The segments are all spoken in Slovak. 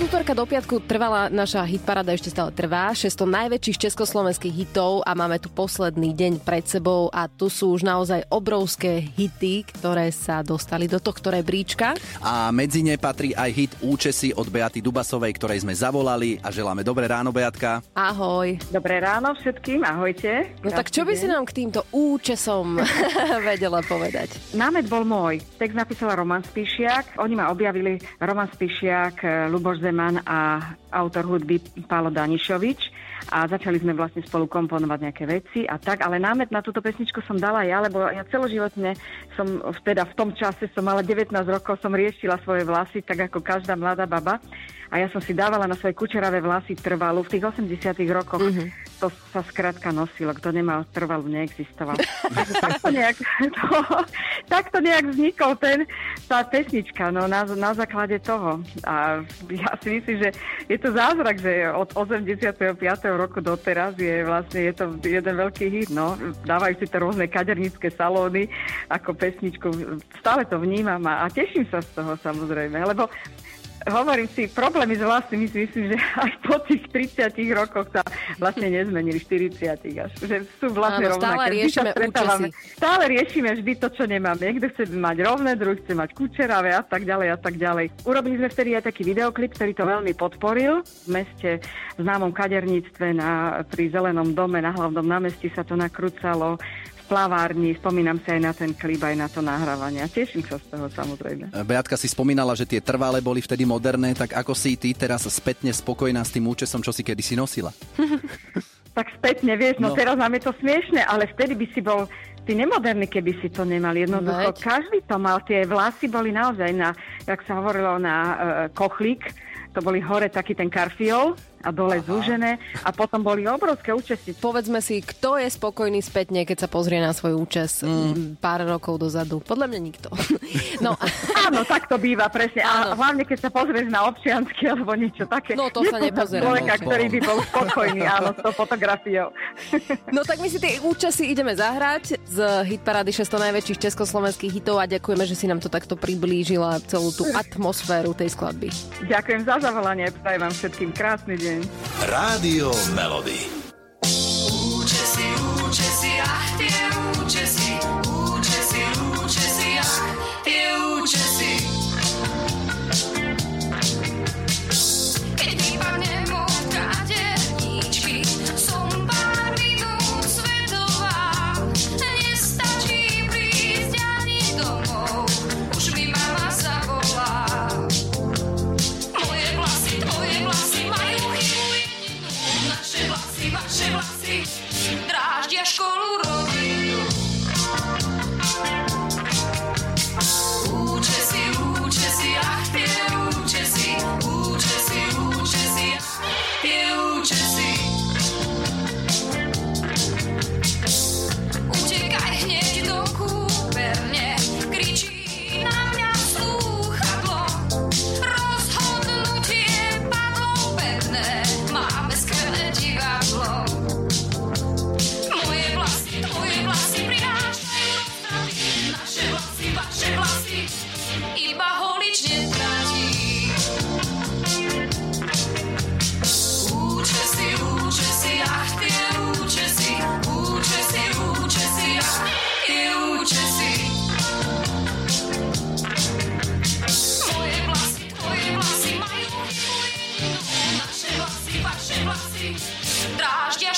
útorka do piatku trvala naša hitparada, ešte stále trvá. 600 najväčších československých hitov a máme tu posledný deň pred sebou a tu sú už naozaj obrovské hity, ktoré sa dostali do tohto rebríčka. A medzi ne patrí aj hit Účesy od Beaty Dubasovej, ktorej sme zavolali a želáme dobré ráno, Beatka. Ahoj. Dobré ráno všetkým, ahojte. No tak čo by si nám k týmto účesom vedela povedať? Námet bol môj. Text napísala Roman Spišiak. Oni ma objavili Roman Spišiak, Luboš Zeman a autor hudby Pálo Danišovič a začali sme vlastne spolu komponovať nejaké veci a tak, ale námet na túto pesničku som dala ja, lebo ja celoživotne som, teda v tom čase som mala 19 rokov, som riešila svoje vlasy, tak ako každá mladá baba a ja som si dávala na svoje kučeravé vlasy trvalu. V tých 80 rokoch Mhm. mm-hmm. to sa skrátka nosilo. Kto nemal trvalu, neexistoval. Takto, nejak, to, takto nejak vznikol ten, tá pesnička no, na, na základe toho. A ja si myslím, že je to zázrak, že od 85. roku doteraz je vlastne je to jeden veľký hit. No. Dávajú si to rôzne kadernické salóny ako pesničku. Stále to vnímam a, a teším sa z toho samozrejme, lebo Hovorím si, problémy s vlasmi si myslím, že aj po tých 30 rokoch sa vlastne nezmenili, 40 až, že sú vlastne Áno, stále rovnaké. Vždy riešime účesy. Stále riešime vždy to, čo nemáme. Niekto chce mať rovné, druhý chce mať kučeravé a tak ďalej a tak ďalej. Urobili sme vtedy aj taký videoklip, ktorý to veľmi podporil. V meste v známom kaderníctve na, pri Zelenom dome na hlavnom námestí sa to nakrúcalo plavárni, spomínam si aj na ten klip, aj na to nahrávanie. Teším sa z toho samozrejme. Beatka si spomínala, že tie trvalé boli vtedy moderné, tak ako si ty teraz spätne spokojná s tým účesom, čo si kedysi nosila? tak spätne, vieš, no, No. no teraz nám je to smiešne, ale vtedy by si bol ty nemoderný, keby si to nemal. Jednoducho, Veď. každý to mal. Tie vlasy boli naozaj na, jak sa hovorilo, na uh, kochlík. To boli hore taký ten karfiol a dole zúžené. A potom boli obrovské účesy. Povedzme si, kto je spokojný spätne, keď sa pozrie na svoj účes mm. pár rokov dozadu. Podľa mňa nikto. No, Áno, tak to býva, presne. Áno. A hlavne, keď sa pozrieš na občiansky alebo niečo také. No, to sa nepozerám, človeka, no. ktorý by bol spokojný, áno, s tou fotografiou. no tak my si tie účesy ideme zahrať z hitparády 600 najväčších československých hitov a ďakujeme, že si nám to takto priblížila celú tú atmosféru tej skladby. Ďakujem za zavolanie, prajem vám všetkým krásny deň. Rádio Melody. traz de školu.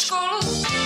szkolu.